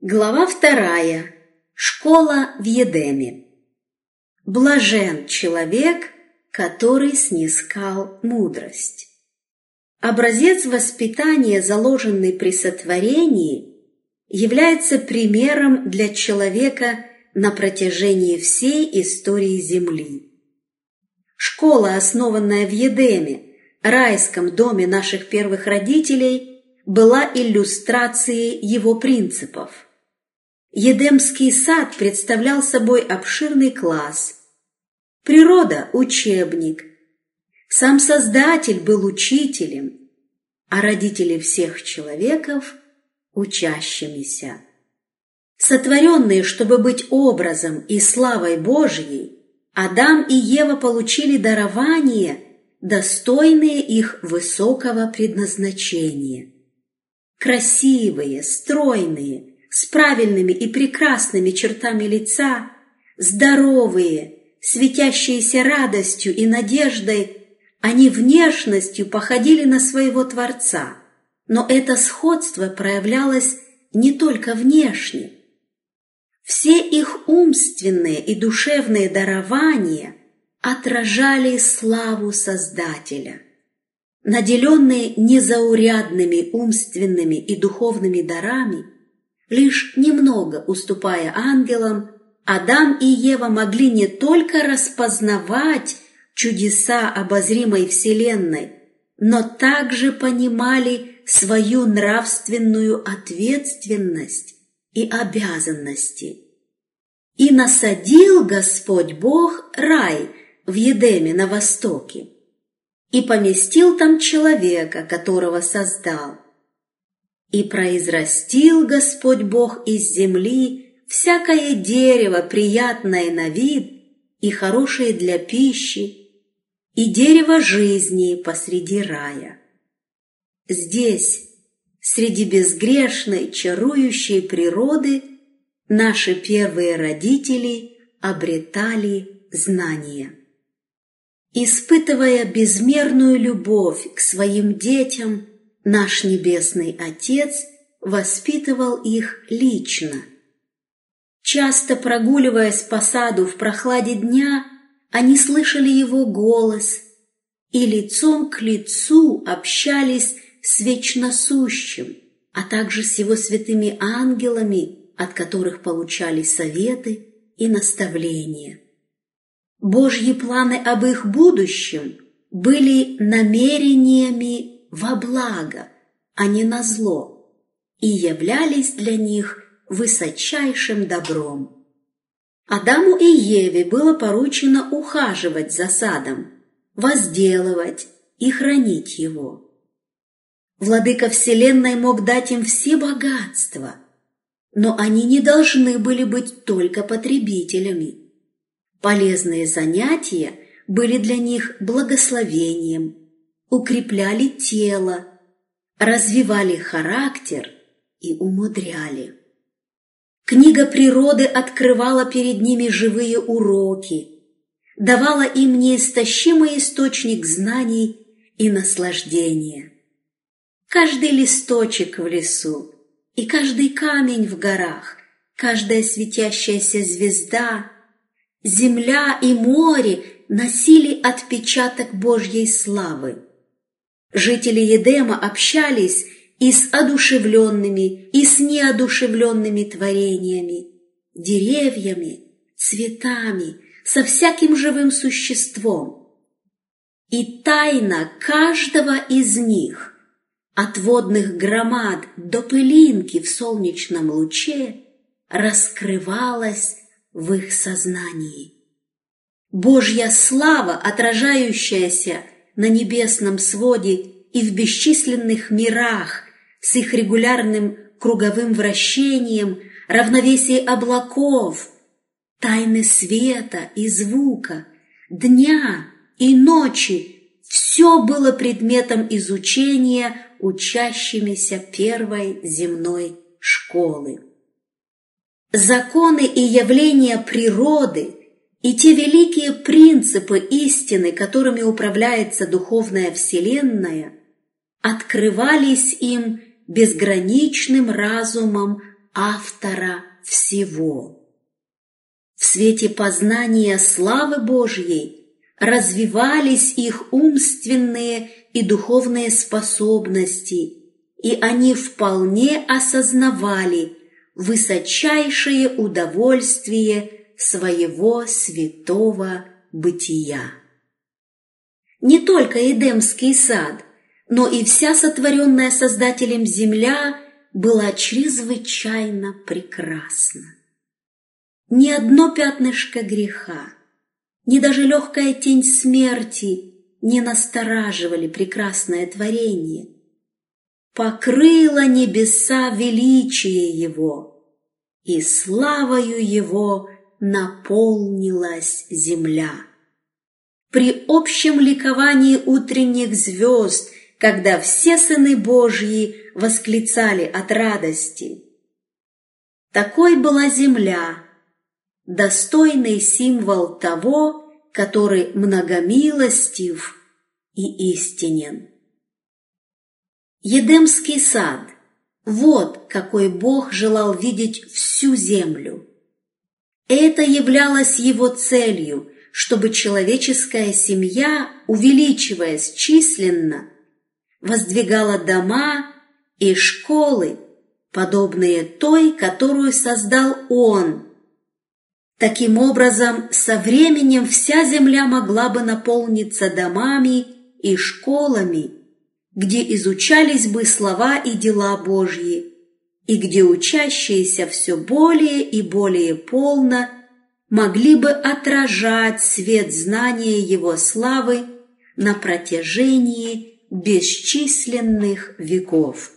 Глава вторая. Школа в Едеме. Блажен человек, который снискал мудрость. Образец воспитания, заложенный при сотворении, является примером для человека на протяжении всей истории Земли. Школа, основанная в Едеме, райском доме наших первых родителей, была иллюстрацией его принципов – Едемский сад представлял собой обширный класс. Природа – учебник. Сам Создатель был учителем, а родители всех человеков – учащимися. Сотворенные, чтобы быть образом и славой Божьей, Адам и Ева получили дарование, достойные их высокого предназначения. Красивые, стройные, с правильными и прекрасными чертами лица, здоровые, светящиеся радостью и надеждой, они внешностью походили на своего Творца, но это сходство проявлялось не только внешне. Все их умственные и душевные дарования отражали славу Создателя. Наделенные незаурядными умственными и духовными дарами – Лишь немного уступая ангелам, Адам и Ева могли не только распознавать чудеса обозримой Вселенной, но также понимали свою нравственную ответственность и обязанности. И насадил Господь Бог рай в Едеме на востоке, и поместил там человека, которого создал – и произрастил Господь Бог из земли всякое дерево, приятное на вид и хорошее для пищи, и дерево жизни посреди рая. Здесь, среди безгрешной, чарующей природы, наши первые родители обретали знания. Испытывая безмерную любовь к своим детям, Наш Небесный Отец воспитывал их лично. Часто прогуливаясь по саду в прохладе дня, они слышали его голос и лицом к лицу общались с Вечносущим, а также с его святыми ангелами, от которых получали советы и наставления. Божьи планы об их будущем были намерениями во благо, а не на зло, и являлись для них высочайшим добром. Адаму и Еве было поручено ухаживать за садом, возделывать и хранить его. Владыка Вселенной мог дать им все богатства, но они не должны были быть только потребителями. Полезные занятия были для них благословением, укрепляли тело, развивали характер и умудряли. Книга природы открывала перед ними живые уроки, давала им неистощимый источник знаний и наслаждения. Каждый листочек в лесу и каждый камень в горах, каждая светящаяся звезда, земля и море носили отпечаток Божьей славы. Жители Едема общались и с одушевленными, и с неодушевленными творениями, деревьями, цветами, со всяким живым существом. И тайна каждого из них, от водных громад до пылинки в солнечном луче, раскрывалась в их сознании. Божья слава, отражающаяся на небесном своде и в бесчисленных мирах с их регулярным круговым вращением, равновесие облаков, тайны света и звука, дня и ночи, все было предметом изучения учащимися первой земной школы. Законы и явления природы – и те великие принципы истины, которыми управляется духовная вселенная, открывались им безграничным разумом автора всего. В свете познания славы Божьей развивались их умственные и духовные способности, и они вполне осознавали высочайшее удовольствие своего святого бытия. Не только Эдемский сад, но и вся сотворенная Создателем земля была чрезвычайно прекрасна. Ни одно пятнышко греха, ни даже легкая тень смерти не настораживали прекрасное творение. Покрыло небеса величие Его, и славою Его наполнилась земля. При общем ликовании утренних звезд, когда все сыны Божьи восклицали от радости. Такой была земля, достойный символ того, который многомилостив и истинен. Едемский сад – вот какой Бог желал видеть всю землю. Это являлось его целью, чтобы человеческая семья, увеличиваясь численно, воздвигала дома и школы, подобные той, которую создал Он. Таким образом, со временем вся земля могла бы наполниться домами и школами, где изучались бы слова и дела Божьи, и где учащиеся все более и более полно могли бы отражать свет знания Его славы на протяжении бесчисленных веков.